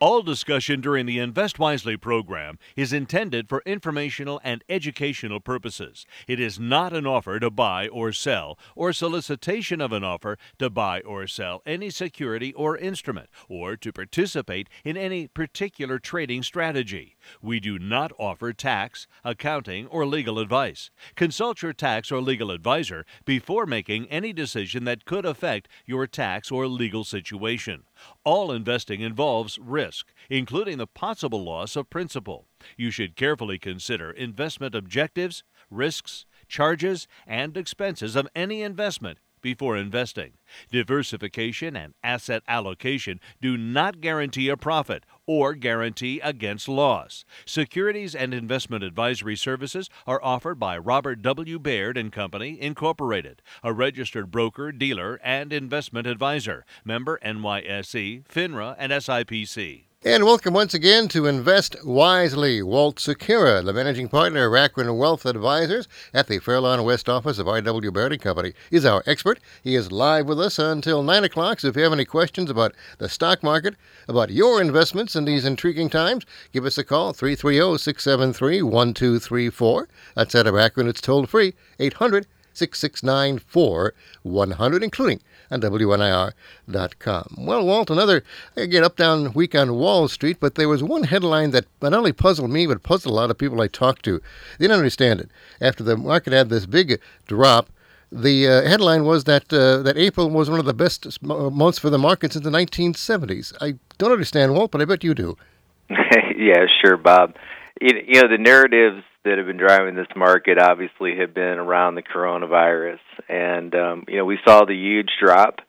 All discussion during the Invest Wisely program is intended for informational and educational purposes. It is not an offer to buy or sell or solicitation of an offer to buy or sell any security or instrument or to participate in any particular trading strategy. We do not offer tax, accounting, or legal advice. Consult your tax or legal advisor before making any decision that could affect your tax or legal situation. All investing involves risk, including the possible loss of principal. You should carefully consider investment objectives, risks, charges, and expenses of any investment before investing. Diversification and asset allocation do not guarantee a profit or guarantee against loss. Securities and investment advisory services are offered by Robert W. Baird and Company, Incorporated, a registered broker, dealer, and investment advisor, member NYSE, FINRA, and SIPC. And welcome once again to Invest Wisely. Walt Secura, the managing partner of Akron Wealth Advisors at the Fairlawn West office of R.W. Baird Company, is our expert. He is live with us until 9 o'clock. So if you have any questions about the stock market, about your investments in these intriguing times, give us a call 330 673 1234. That's out of Akron. It's toll free 800 669 4100, including on WNIR.com. Well, Walt, another, again, up down week on Wall Street, but there was one headline that not only puzzled me, but puzzled a lot of people I talked to. They didn't understand it. After the market had this big drop, the uh, headline was that uh, that April was one of the best months for the market since the 1970s. I don't understand, Walt, but I bet you do. yeah, sure, Bob. You know, the narratives that have been driving this market obviously have been around the coronavirus, and um, you know we saw the huge drop,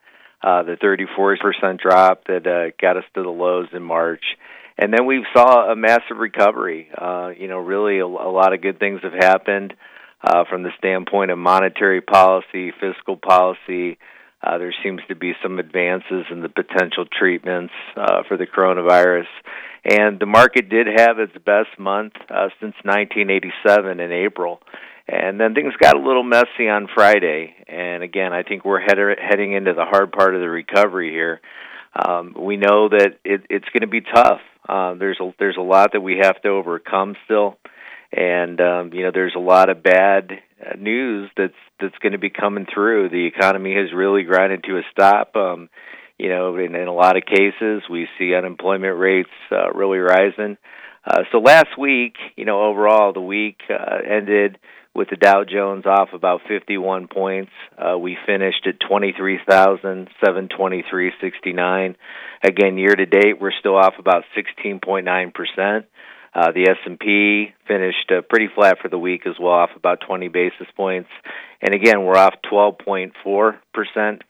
uh, the 34% drop that uh, got us to the lows in March, and then we saw a massive recovery. Uh, you know, really a, a lot of good things have happened uh, from the standpoint of monetary policy, fiscal policy. Uh, there seems to be some advances in the potential treatments uh, for the coronavirus. And the market did have its best month uh, since 1987 in April. And then things got a little messy on Friday. And again, I think we're head- heading into the hard part of the recovery here. Um, we know that it, it's going to be tough. Uh, there's a, there's a lot that we have to overcome still, and um, you know there's a lot of bad news that's that's going to be coming through. The economy has really grinded to a stop. Um, you know, in, in a lot of cases, we see unemployment rates uh, really rising. Uh, so last week, you know, overall, the week uh, ended with the Dow Jones off about 51 points. Uh, we finished at 23,723.69. Again, year to date, we're still off about 16.9 percent. Uh, the S&P finished uh, pretty flat for the week as well, off about 20 basis points. And again, we're off 12.4%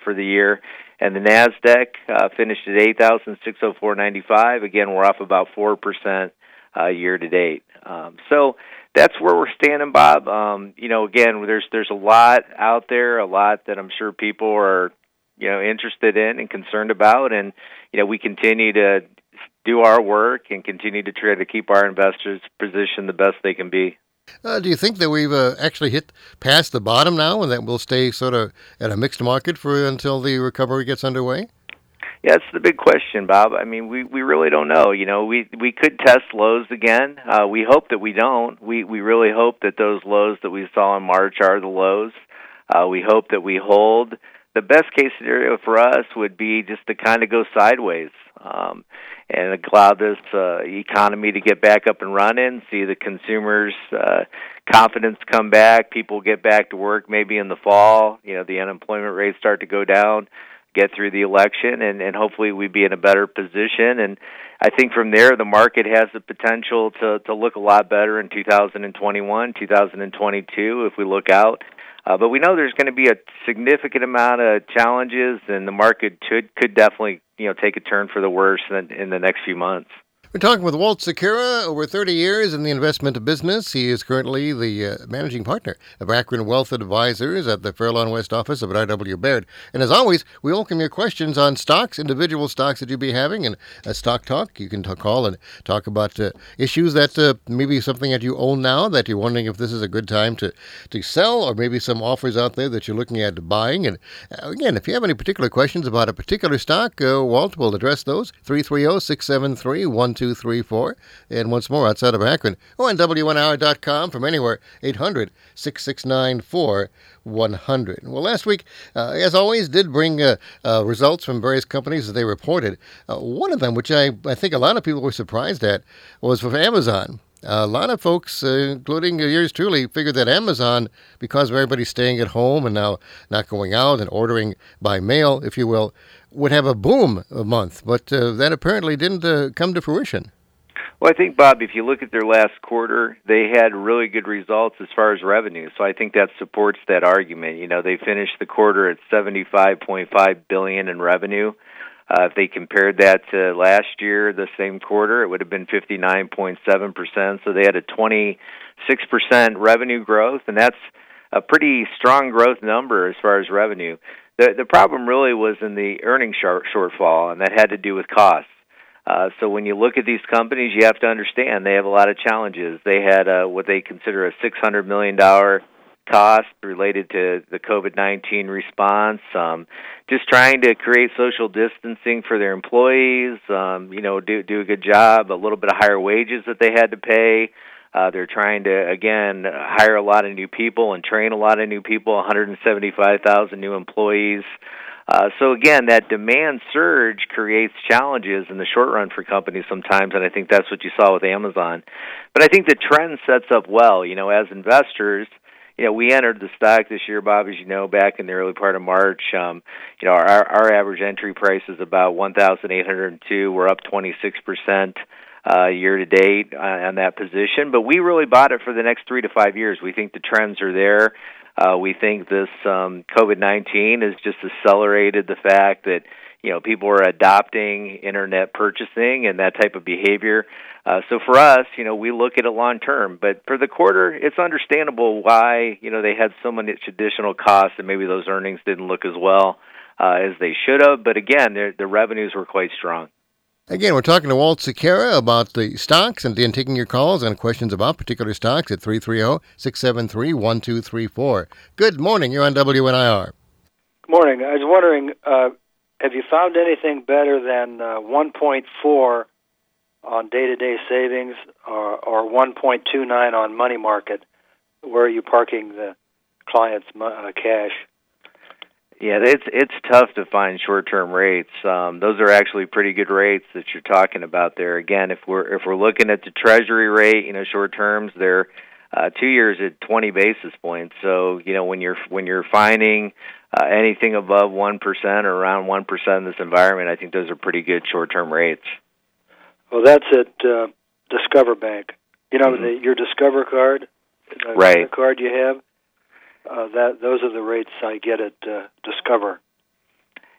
for the year. And the Nasdaq uh, finished at 8,604.95. Again, we're off about 4% uh, year to date. Um, so that's where we're standing, Bob. Um, you know, again, there's there's a lot out there, a lot that I'm sure people are you know interested in and concerned about, and you know we continue to do our work and continue to try to keep our investors positioned the best they can be. Uh, do you think that we've uh, actually hit past the bottom now, and that we'll stay sort of at a mixed market for until the recovery gets underway? Yeah, it's the big question, Bob. I mean, we we really don't know. You know, we we could test lows again. Uh, we hope that we don't. We we really hope that those lows that we saw in March are the lows. Uh, we hope that we hold. The best case scenario for us would be just to kind of go sideways. Um, and allow this uh, economy to get back up and running, see the consumers' uh, confidence come back, people get back to work maybe in the fall, you know, the unemployment rates start to go down, get through the election, and, and hopefully we be in a better position. And I think from there, the market has the potential to, to look a lot better in 2021, 2022 if we look out. Uh, but we know there's going to be a significant amount of challenges, and the market could could definitely you know take a turn for the worse in, in the next few months. We're talking with Walt Secura, over 30 years in the investment business. He is currently the uh, managing partner of Akron Wealth Advisors at the Fairlawn West office of R.W. Baird. And as always, we welcome your questions on stocks, individual stocks that you'd be having, and a stock talk. You can call and talk about uh, issues that uh, maybe something that you own now that you're wondering if this is a good time to, to sell, or maybe some offers out there that you're looking at buying. And uh, again, if you have any particular questions about a particular stock, uh, Walt will address those. 330 673 1234. And once more, outside of Akron, or on WNIR.com from anywhere, 800 669 4100. Well, last week, uh, as always, did bring uh, uh, results from various companies that they reported. Uh, one of them, which I, I think a lot of people were surprised at, was for Amazon. A lot of folks, uh, including yours truly, figured that Amazon, because of everybody staying at home and now not going out and ordering by mail, if you will, would have a boom a month, but uh, that apparently didn't uh, come to fruition. Well, I think Bob, if you look at their last quarter, they had really good results as far as revenue. So I think that supports that argument. You know, they finished the quarter at 75.5 billion in revenue. Uh, if they compared that to last year, the same quarter, it would have been 59.7%. So they had a 26% revenue growth, and that's a pretty strong growth number as far as revenue. The the problem really was in the earnings short, shortfall, and that had to do with costs. Uh, so when you look at these companies, you have to understand they have a lot of challenges. They had uh, what they consider a six hundred million dollar cost related to the COVID nineteen response. Um, just trying to create social distancing for their employees. Um, you know, do do a good job. A little bit of higher wages that they had to pay. Uh, they're trying to again hire a lot of new people and train a lot of new people. 175,000 new employees. Uh, so again, that demand surge creates challenges in the short run for companies sometimes, and I think that's what you saw with Amazon. But I think the trend sets up well. You know, as investors, you know, we entered the stock this year, Bob, as you know, back in the early part of March. Um, you know, our our average entry price is about 1,802. We're up 26 percent uh, year to date on that position. But we really bought it for the next three to five years. We think the trends are there. Uh, we think this um, COVID 19 has just accelerated the fact that you know people are adopting internet purchasing and that type of behavior. Uh, so for us, you know, we look at it long term. But for the quarter, it's understandable why you know they had so much additional costs and maybe those earnings didn't look as well uh, as they should have. But again, the revenues were quite strong. Again, we're talking to Walt Sequeira about the stocks and then taking your calls and questions about particular stocks at 330 673 1234. Good morning. You're on WNIR. Good morning. I was wondering uh, have you found anything better than uh, 1.4 on day to day savings or, or 1.29 on money market? Where are you parking the client's uh, cash? Yeah, it's it's tough to find short-term rates. Um, those are actually pretty good rates that you're talking about there. Again, if we're if we're looking at the Treasury rate, you know, short terms, they're uh, two years at 20 basis points. So you know when you're when you're finding uh, anything above one percent or around one percent in this environment, I think those are pretty good short-term rates. Well, that's at uh, Discover Bank. You know, mm-hmm. the, your Discover card, the right. card you have uh, that those are the rates I get at uh, Discover.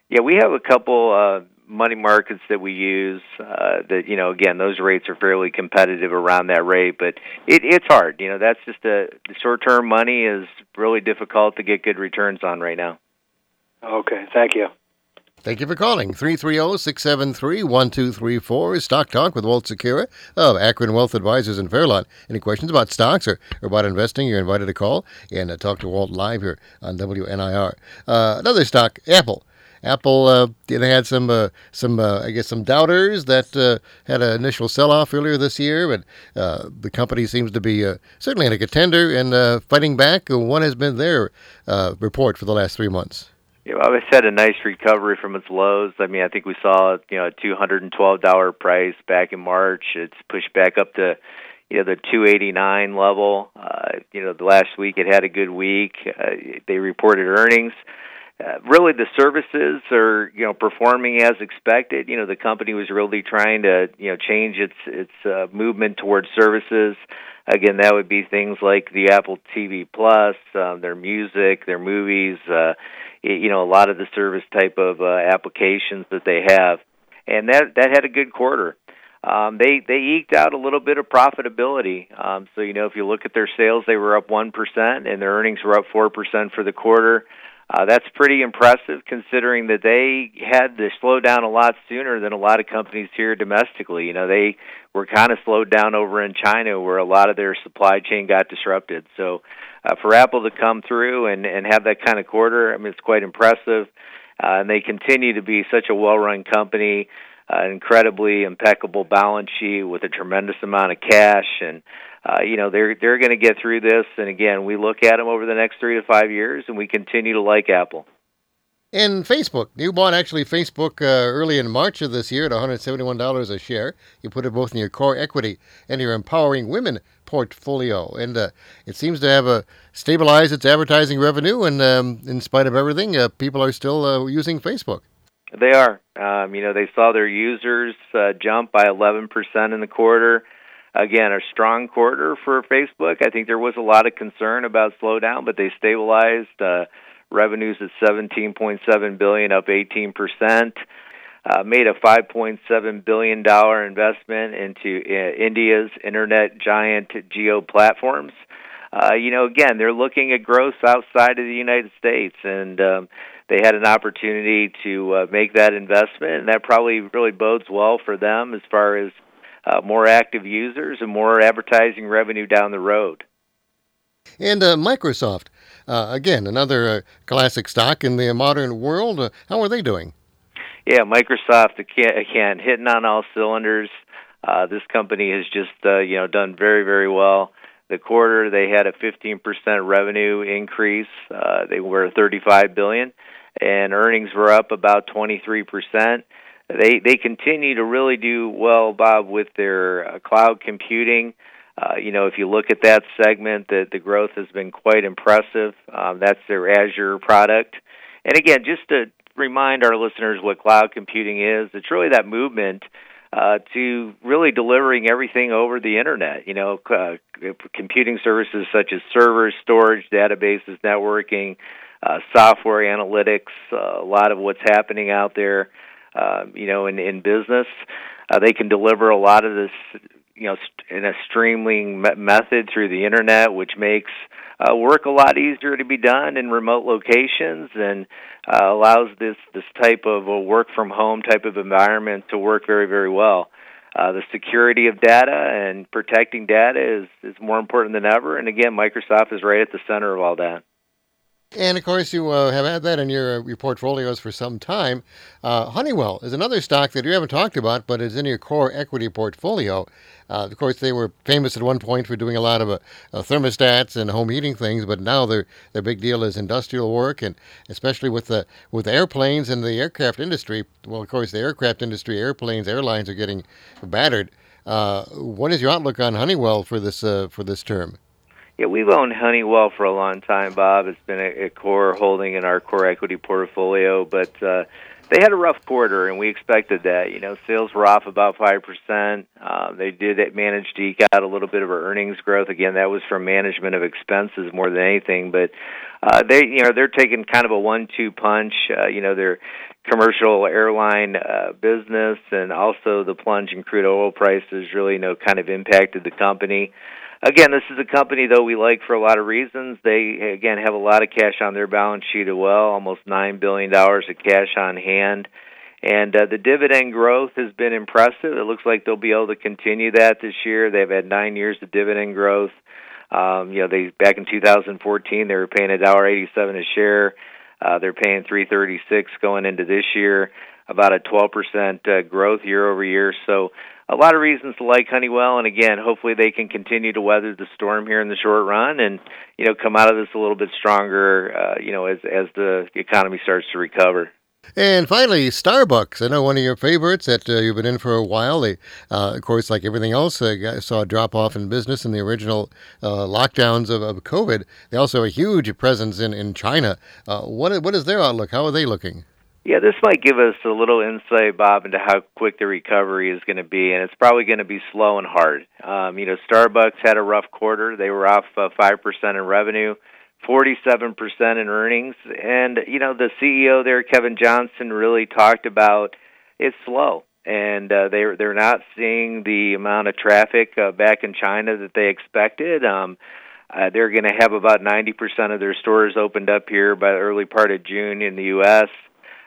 Yeah, we have a couple uh, money markets that we use. Uh, that you know, again, those rates are fairly competitive around that rate, but it, it's hard. You know, that's just a short-term money is really difficult to get good returns on right now. Okay, thank you. Thank you for calling. 330 673 1234 is Stock Talk with Walt Secura of Akron Wealth Advisors in Fairlawn. Any questions about stocks or, or about investing, you're invited to call and uh, talk to Walt live here on WNIR. Uh, another stock, Apple. Apple, uh, they had some, uh, some, uh, I guess, some doubters that uh, had an initial sell-off earlier this year, but uh, the company seems to be certainly in a contender and fighting back. What has been their report for the last three months? you know, it's had a nice recovery from its lows. I mean, I think we saw you know a two hundred and twelve dollar price back in March. It's pushed back up to you know the 289 level. Uh, you know, the last week it had a good week. Uh, they reported earnings. Uh, really, the services are you know performing as expected. You know, the company was really trying to you know change its its uh, movement towards services. Again, that would be things like the Apple TV Plus, um, their music, their movies. Uh, you know, a lot of the service type of uh, applications that they have, and that that had a good quarter. um, they they eked out a little bit of profitability. Um, so you know, if you look at their sales, they were up one percent, and their earnings were up four percent for the quarter. Uh, that's pretty impressive considering that they had to slow down a lot sooner than a lot of companies here domestically. You know, they were kind of slowed down over in China where a lot of their supply chain got disrupted. So uh, for Apple to come through and, and have that kind of quarter, I mean, it's quite impressive. Uh, and they continue to be such a well-run company, uh, incredibly impeccable balance sheet with a tremendous amount of cash and uh, you know they're they're going to get through this. And again, we look at them over the next three to five years, and we continue to like Apple. And Facebook, you bought actually Facebook uh, early in March of this year at $171 a share. You put it both in your core equity and your empowering women portfolio, and uh, it seems to have uh, stabilized its advertising revenue. And um, in spite of everything, uh, people are still uh, using Facebook. They are. Um, you know, they saw their users uh, jump by 11% in the quarter again, a strong quarter for Facebook. I think there was a lot of concern about slowdown, but they stabilized. Uh, revenues at 17.7 billion, up 18 percent. Uh, made a 5.7 billion dollar investment into uh, India's internet giant Jio Platforms. Uh, you know, again, they're looking at growth outside of the United States, and um, they had an opportunity to uh, make that investment, and that probably really bodes well for them as far as uh, more active users and more advertising revenue down the road. And uh, Microsoft, uh, again, another uh, classic stock in the modern world. Uh, how are they doing? Yeah, Microsoft again hitting on all cylinders. Uh, this company has just you know done very very well. The quarter they had a 15% revenue increase. they were 35 billion, and earnings were up about 23 percent they they continue to really do well, Bob, with their uh, cloud computing. Uh, you know, if you look at that segment, the the growth has been quite impressive. Um, that's their Azure product, and again, just to remind our listeners what cloud computing is, it's really that movement uh, to really delivering everything over the internet. You know, uh, computing services such as servers, storage, databases, networking, uh, software analytics, uh, a lot of what's happening out there uh, you know, in in business. Uh, they can deliver a lot of this, you know, in a streaming method through the internet, which makes uh, work a lot easier to be done in remote locations and uh, allows this this type of a work from home type of environment to work very very well. Uh, the security of data and protecting data is is more important than ever. And again, Microsoft is right at the center of all that. And of course, you uh, have had that in your, uh, your portfolios for some time. Uh, Honeywell is another stock that you haven't talked about, but is in your core equity portfolio. Uh, of course, they were famous at one point for doing a lot of uh, uh, thermostats and home heating things, but now their their big deal is industrial work, and especially with the with airplanes and the aircraft industry. Well, of course, the aircraft industry, airplanes, airlines are getting battered. what is your outlook on Honeywell for this for this term? Yeah, we've owned Honeywell for a long time, Bob. It's been a, a core holding in our core equity portfolio, but uh, they had a rough quarter, and we expected that. You know, sales were off about five percent. Uh, they did manage to eke out a little bit of earnings growth. Again, that was from management of expenses more than anything. But uh, they, you know, they're taking kind of a one-two punch. Uh, you know, their commercial airline uh, business and also the plunge in crude oil prices really, you know, kind of impacted the company again, this is a company though we like for a lot of reasons. They again have a lot of cash on their balance sheet as well, almost nine billion dollars of cash on hand. And uh, the dividend growth has been impressive. It looks like they'll be able to continue that this year. They've had nine years of dividend growth. Um, you know, they back in 2014 they were paying a dollar eighty-seven a share. Uh, they're paying 336 going into this year, about a 12% uh, growth year over year. So a lot of reasons to like Honeywell, and again, hopefully they can continue to weather the storm here in the short run, and you know come out of this a little bit stronger. Uh, you know, as as the economy starts to recover. And finally, Starbucks. I know one of your favorites that uh, you've been in for a while. They, uh, of course, like everything else, uh, saw a drop off in business in the original uh, lockdowns of, of COVID. They also have a huge presence in in China. Uh, what what is their outlook? How are they looking? Yeah, this might give us a little insight, Bob, into how quick the recovery is going to be, and it's probably going to be slow and hard. Um, you know, Starbucks had a rough quarter; they were off uh, five percent in revenue, forty-seven percent in earnings, and you know the CEO there, Kevin Johnson, really talked about it's slow. and uh, they're they're not seeing the amount of traffic uh, back in China that they expected. Um, uh, they're going to have about 90% of their stores opened up here by the early part of June in the U.S.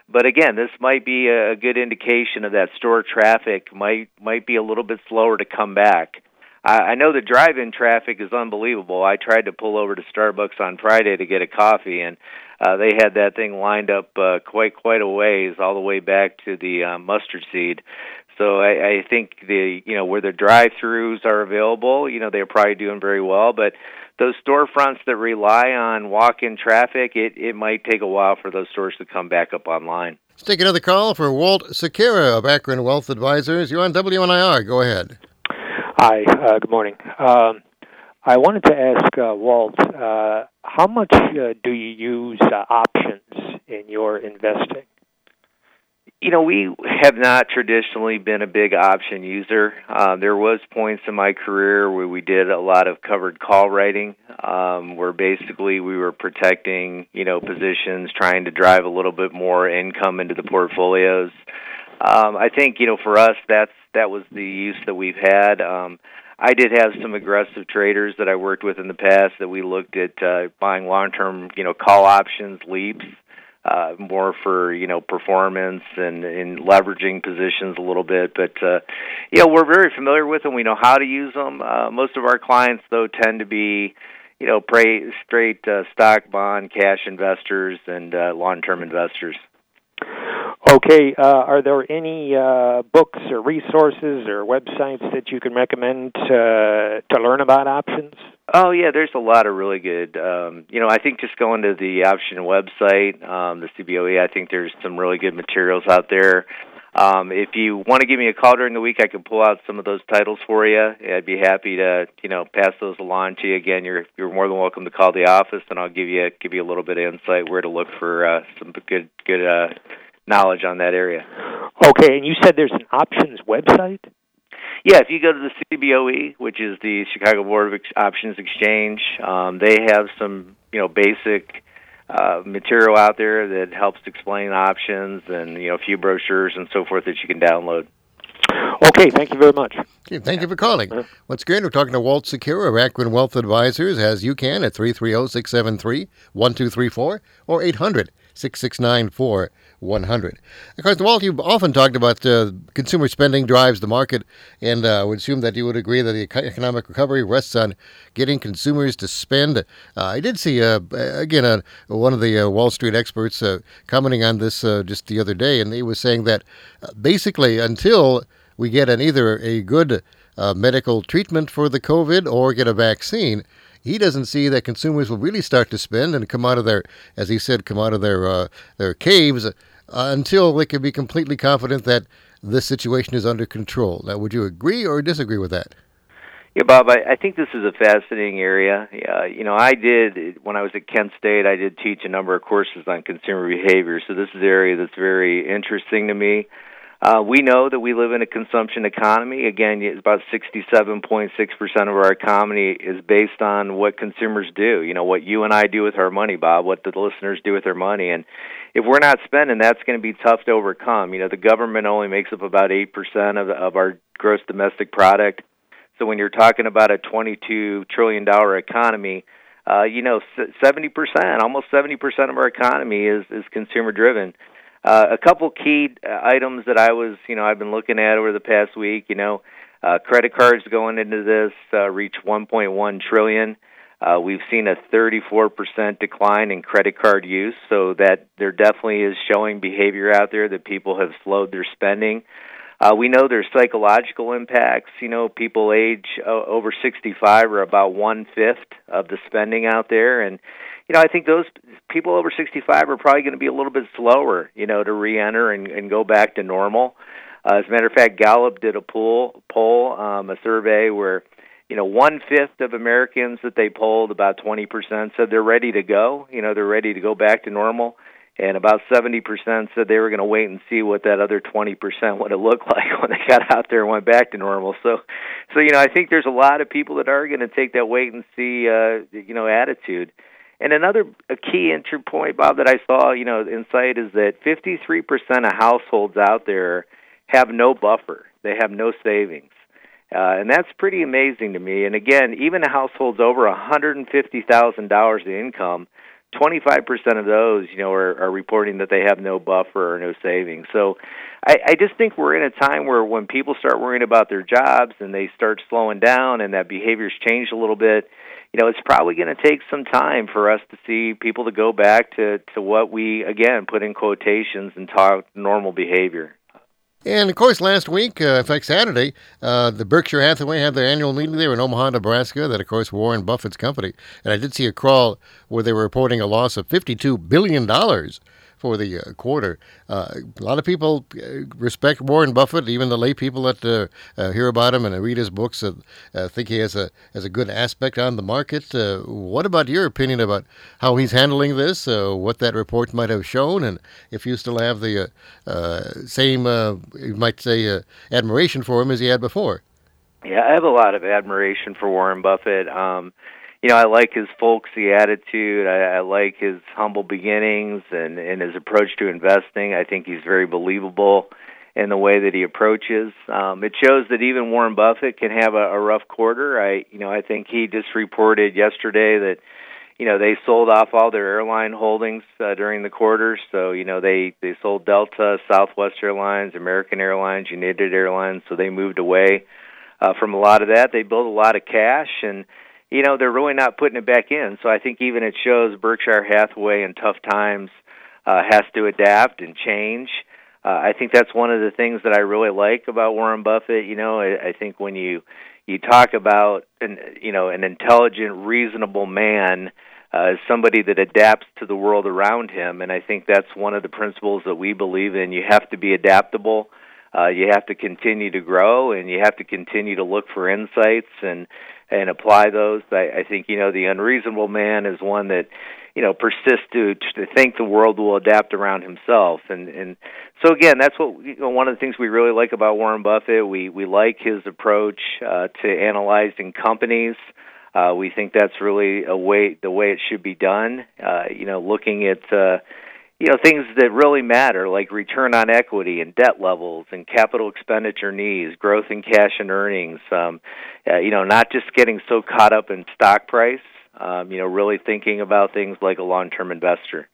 But again, this might be a good indication of that store traffic might might be a little bit slower to come back. I, know the drive-in traffic is unbelievable. I tried to pull over to Starbucks on Friday to get a coffee, and uh, they had that thing lined up uh, quite quite a ways, all the way back to the uh, mustard seed. So I, I think the you know where the drive-throughs are available, you know they're probably doing very well, but those storefronts that rely on walk-in traffic, it it might take a while for those stores to come back up online. Let's take another call for Walt Sekira of Akron Wealth Advisors. You're on WNIR. Go ahead. Hi. Uh, good morning. Um, I wanted to ask uh, Walt, uh, how much uh, do you use uh, options in your investing? You know, we have not traditionally been a big option user. Uh, there was points in my career where we did a lot of covered call writing, um, where basically we were protecting, you know, positions, trying to drive a little bit more income into the portfolios. Um, I think, you know, for us, that's that was the use that we've had. Um, I did have some aggressive traders that I worked with in the past that we looked at uh, buying long-term, you know, call options, leaps, uh, more for you know performance and in leveraging positions a little bit. But uh, you know, we're very familiar with them. We know how to use them. Uh, most of our clients, though, tend to be you know, pray, straight uh, stock, bond, cash investors, and uh, long-term investors. Okay, uh, are there any uh, books or resources or websites that you can recommend to, to learn about options? Oh yeah, there's a lot of really good. Um, you know, I think just going to the option website, um, the CBOE. I think there's some really good materials out there. Um, if you want to give me a call during the week, I can pull out some of those titles for you. I'd be happy to, you know, pass those along to you. Again, you're you're more than welcome to call the office, and I'll give you give you a little bit of insight where to look for uh, some good good uh, knowledge on that area. Okay, and you said there's an options website. Yeah, if you go to the CBOE, which is the Chicago Board of Options Exchange, um, they have some you know basic uh, material out there that helps explain options and you know a few brochures and so forth that you can download. Okay, thank you very much. Okay, thank you for calling. Uh-huh. Once again, we're talking to Walt Sekira of Akron Wealth Advisors, as you can at 330 673 1234 or 800 669 100. Of course, Walt, you've often talked about uh, consumer spending drives the market, and uh, I would assume that you would agree that the economic recovery rests on getting consumers to spend. Uh, I did see, uh, again, uh, one of the uh, Wall Street experts commenting on this just the other day, and he was saying that basically until we get an either a good medical treatment for the COVID or get a vaccine, he doesn't see that consumers will really start to spend and come out of their, as he said, come out of their uh, their caves uh, until they can be completely confident that this situation is under control. Now, would you agree or disagree with that? Yeah, Bob, I, I think this is a fascinating area. Uh, you know, I did, when I was at Kent State, I did teach a number of courses on consumer behavior, so this is an area that's very interesting to me. Uh, we know that we live in a consumption economy. Again, about 67.6% of our economy is based on what consumers do. You know, what you and I do with our money, Bob, what the listeners do with their money. And if we're not spending, that's going to be tough to overcome. You know, the government only makes up about 8% of, of our gross domestic product. So when you're talking about a $22 trillion economy, uh, you know, 70%, almost 70% of our economy is, is consumer driven. Uh, a couple key uh, items that I was, you know, I've been looking at over the past week. You know, uh, credit cards going into this uh, reach 1.1 trillion. Uh, we've seen a 34% decline in credit card use, so that there definitely is showing behavior out there that people have slowed their spending. Uh, we know there's psychological impacts. You know, people age uh, over 65 are about one fifth of the spending out there, and you know, I think those people over 65 are probably going to be a little bit slower, you know, to re-enter and, and go back to normal. Uh, as a matter of fact, Gallup did a poll, poll, um, a survey where, you know, one fifth of Americans that they polled, about 20 percent, said they're ready to go. You know, they're ready to go back to normal, and about 70 percent said they were going to wait and see what that other 20 percent would have looked like when they got out there and went back to normal. So, so you know, I think there's a lot of people that are going to take that wait and see, uh, you know, attitude. And another a key entry point, Bob, that I saw, you know, insight is that 53% of households out there have no buffer. They have no savings. Uh, and that's pretty amazing to me. And again, even households over $150,000 in income, 25% of those, you know, are, are reporting that they have no buffer or no savings. So I, I just think we're in a time where when people start worrying about their jobs and they start slowing down and that behavior's changed a little bit, you know, it's probably going to take some time for us to see people to go back to, to what we, again, put in quotations and talk normal behavior. And of course, last week, uh, in fact, Saturday, uh, the Berkshire Hathaway had their annual meeting there in Omaha, Nebraska. That, of course, Warren Buffett's company. And I did see a crawl where they were reporting a loss of $52 billion for the uh, quarter. Uh, a lot of people uh, respect Warren Buffett, even the lay people that uh, uh, hear about him and read his books uh, think he has a has a good aspect on the market. what about your opinion about how he's handling this? what that report might have shown, and if you still have the same, you might say, admiration for him as you had before? Yeah, I have a lot of admiration for Warren Buffett. Um, you know, I like his folksy attitude. I, I like his humble beginnings and and his approach to investing. I think he's very believable in the way that he approaches. Um, it shows that even Warren Buffett can have a, a rough quarter. I, you know, I think he just reported yesterday that, you know, they sold off all their airline holdings uh, during the quarter. So, you know, they they sold Delta, Southwest Airlines, American Airlines, United Airlines. So they moved away uh, from a lot of that. They built a lot of cash and you know they're really not putting it back in. So I think even it shows Berkshire Hathaway in tough times uh, has to adapt and change. Uh, I think that's one of the things that I really like about Warren Buffett. You know, I, I think when you you talk about an you know an intelligent, reasonable man uh, somebody that adapts to the world around him, and I think that's one of the principles that we believe in. You have to be adaptable. Uh, you have to continue to grow, and you have to continue to look for insights and and apply those. I, I think you know the unreasonable man is one that you know persists to to think the world will adapt around himself, and and so again, that's what you know, one of the things we really like about Warren Buffett. We we like his approach uh, to analyzing companies. Uh, we think that's really a way the way it should be done. Uh, you know, looking at uh, you know things that really matter like return on equity and debt levels and capital expenditure needs growth in cash and earnings um, uh, you know not just getting so caught up in stock price um, you know really thinking about things like a long term investor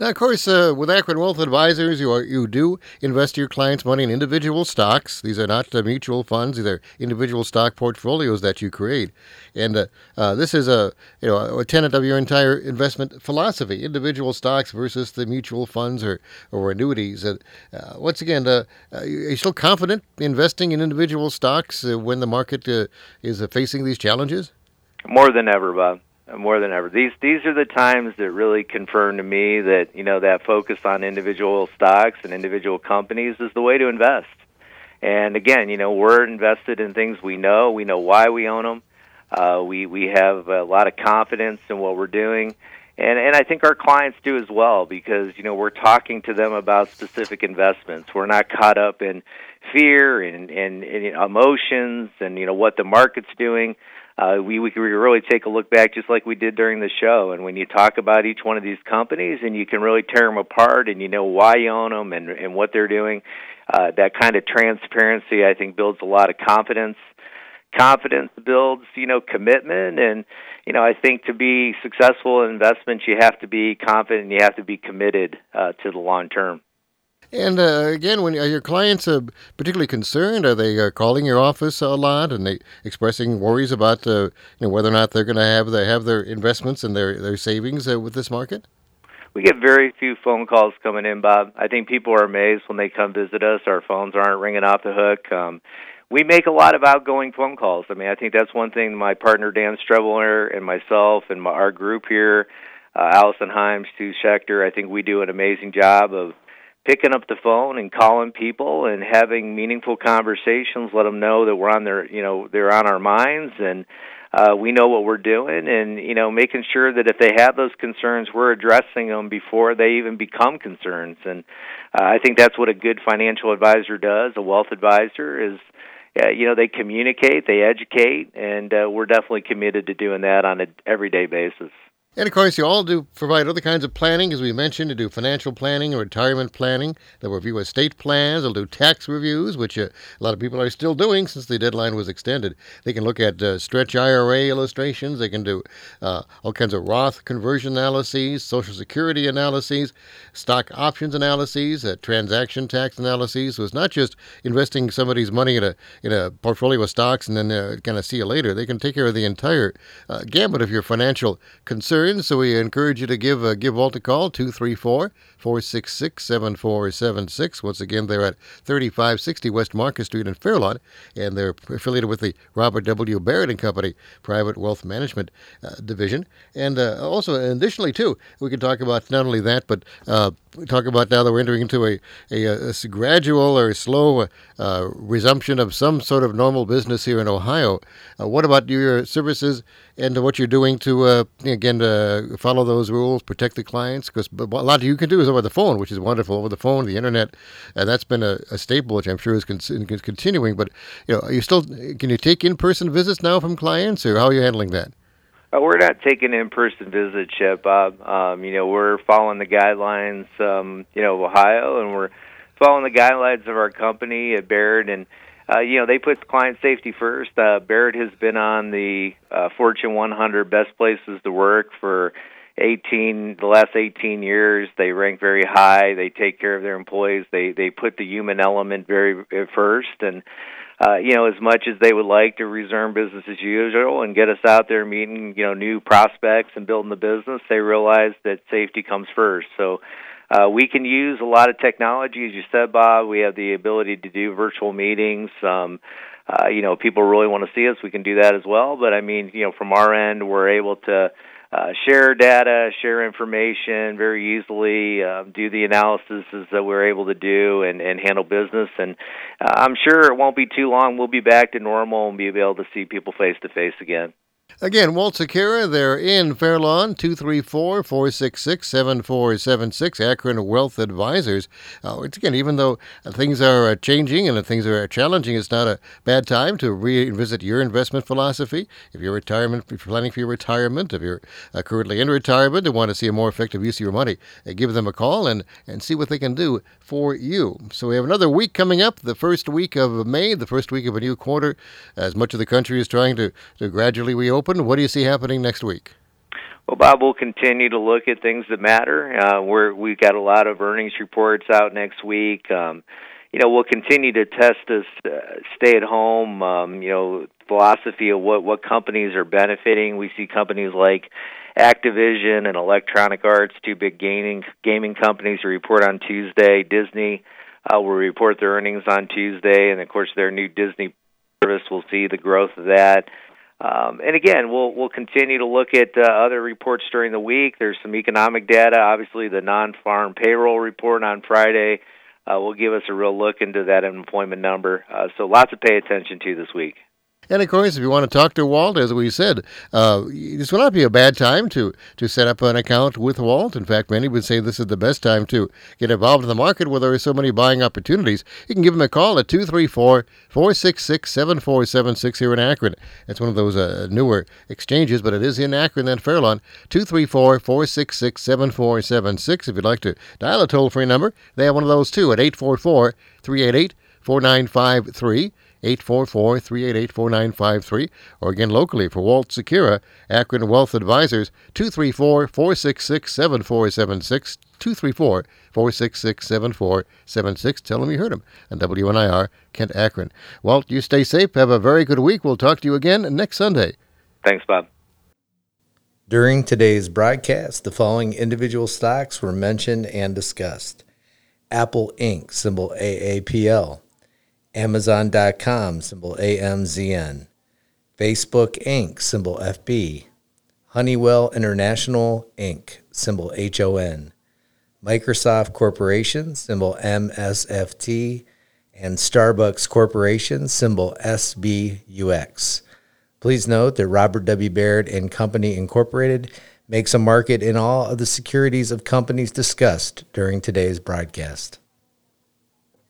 now, of course, uh, with Akron Wealth Advisors, you are, you do invest your clients' money in individual stocks. These are not uh, mutual funds; these are individual stock portfolios that you create. And uh, uh this is a you know a tenet of your entire investment philosophy: individual stocks versus the mutual funds or or annuities. Uh, once again, uh, are you still confident investing in individual stocks when the market is facing these challenges? More than ever, Bob more than ever. These these are the times that really confirm to me that you know that focus on individual stocks and individual companies is the way to invest. And again, you know, we're invested in things we know. We know why we own them. Uh, we we have a lot of confidence in what we're doing, and and I think our clients do as well because you know we're talking to them about specific investments. We're not caught up in fear and and, and emotions and you know what the market's doing uh, we we can really take a look back just like we did during the show. And when you talk about each one of these companies, and you can really tear them apart, and you know why you own them and and what they're doing, uh, that kind of transparency I think builds a lot of confidence. Confidence builds, you know, commitment, and you know I think to be successful in investments, you have to be confident, and you have to be committed uh, to the long term. And uh, again, when are your clients uh, particularly concerned? Are they uh, calling your office a lot and they expressing worries about uh, you know, whether or not they're going to have they have their investments and their their savings uh, with this market? We get very few phone calls coming in, Bob. I think people are amazed when they come visit us. Our phones aren't ringing off the hook. Um, we make a lot of outgoing phone calls. I mean, I think that's one thing my partner Dan Strebler and myself and my, our group here, uh, Allison Himes, Stu Schechter, I think we do an amazing job of picking up the phone and calling people and having meaningful conversations let them know that we're on their you know they're on our minds and uh, we know what we're doing and you know making sure that if they have those concerns we're addressing them before they even become concerns. And uh, i think that's what a good financial advisor does. A wealth advisor is you know they communicate they educate and uh, we're definitely committed to doing that on an everyday basis And of course, you all do provide other kinds of planning, as we mentioned. to do financial planning and retirement planning. They'll review estate plans. They'll do tax reviews, which uh, a lot of people are still doing since the deadline was extended. They can look at uh, stretch IRA illustrations. They can do uh, all kinds of Roth conversion analyses, Social Security analyses, stock options analyses, uh, transaction tax analyses. So it's not just investing somebody's money in a in a portfolio of stocks and then uh, kind of see you later. They can take care of the entire uh, gambit of your financial concerns so we encourage you to give uh, give Walt a call, 234 466 7476. Once again, they're at 3560 West Market Street in Fairlawn, and they're affiliated with the Robert W. Baird and Company Private Wealth Management uh, Division. And uh, also, additionally, too, we can talk about not only that, but uh, talk about now that we're entering into a, a, a gradual or slow uh, resumption of some sort of normal business here in Ohio. Uh, what about your services and what you're doing to, uh, again, follow those rules, protect the clients? Because a lot you can do is over the phone, which is wonderful. Over the phone, the internet, and that's been a, a staple, which I'm sure is con- continuing. But you know, are you still can you take in-person visits now from clients, or how are you handling that? Uh, we're not taking in-person visits yet, Bob. Um, you know, we're following the guidelines, um, you know, of Ohio, and we're following the guidelines of our company at Baird, and uh, you know, they put client safety first. Uh, Baird has been on the uh, Fortune 100 best places to work for 18 the last 18 years. They rank very high. They take care of their employees. They they put the human element very first. And uh, you know, as much as they would like to resume business as usual and get us out there meeting, you know, new prospects and building the business, they realize that safety comes first. So uh, we can use a lot of technology, as you said, Bob. We have the ability to do virtual meetings. Um, uh, you know, people really want to see us. We can do that as well. But I mean, you know, from our end, we're able to uh, share data, share information very easily, uh, do the analysis that we're able to do, and, and handle business. And uh, I'm sure it won't be too long. We'll be back to normal and be able to see people face to face again. Again, Walt Secura, they're in Fairlawn, 234 466 7476, Akron Wealth Advisors. Uh, again, even though things are uh, changing and things are challenging, it's not a bad time to revisit your investment philosophy. If you're retirement, if you're planning for your retirement, if you're uh, currently in retirement and want to see a more effective use of your money, uh, give them a call and, and see what they can do for you. So we have another week coming up, the first week of May, the first week of a new quarter, as much of the country is trying to, to gradually reopen open. What do you see happening next week? Well, Bob, we'll continue to look at things that matter. Uh, we're we've got a lot of earnings reports out next week. Um, you know, we'll continue to test this uh, stay at home. Um, you know, philosophy of what what companies are benefiting. We see companies like Activision and Electronic Arts, two big gaming gaming companies, report on Tuesday. Disney uh, will report their earnings on Tuesday, and of course, their new Disney service. We'll see the growth of that. Um, and again, we'll we'll continue to look at uh, other reports during the week. There's some economic data. Obviously, the non-farm payroll report on Friday uh, will give us a real look into that employment number. Uh, so, lots to pay attention to this week. And of course, if you want to talk to Walt, as we said, uh, this will not be a bad time to, to set up an account with Walt. In fact, many would say this is the best time to get involved in the market where there are so many buying opportunities. You can give him a call at 234 466 7476 here in Akron. It's one of those uh, newer exchanges, but it is in Akron and Fairlawn. 234 466 7476. If you'd like to dial a toll free number, they have one of those too at 844 388 4953. 844 388 4953, or again locally for Walt Secura, Akron Wealth Advisors, 234 466 7476. 234 466 7476. Tell them you heard them on WNIR, Kent Akron. Walt, you stay safe. Have a very good week. We'll talk to you again next Sunday. Thanks, Bob. During today's broadcast, the following individual stocks were mentioned and discussed Apple Inc., symbol AAPL. Amazon.com, symbol AMZN. Facebook Inc., symbol FB. Honeywell International Inc., symbol HON. Microsoft Corporation, symbol MSFT. And Starbucks Corporation, symbol SBUX. Please note that Robert W. Baird and Company Incorporated makes a market in all of the securities of companies discussed during today's broadcast.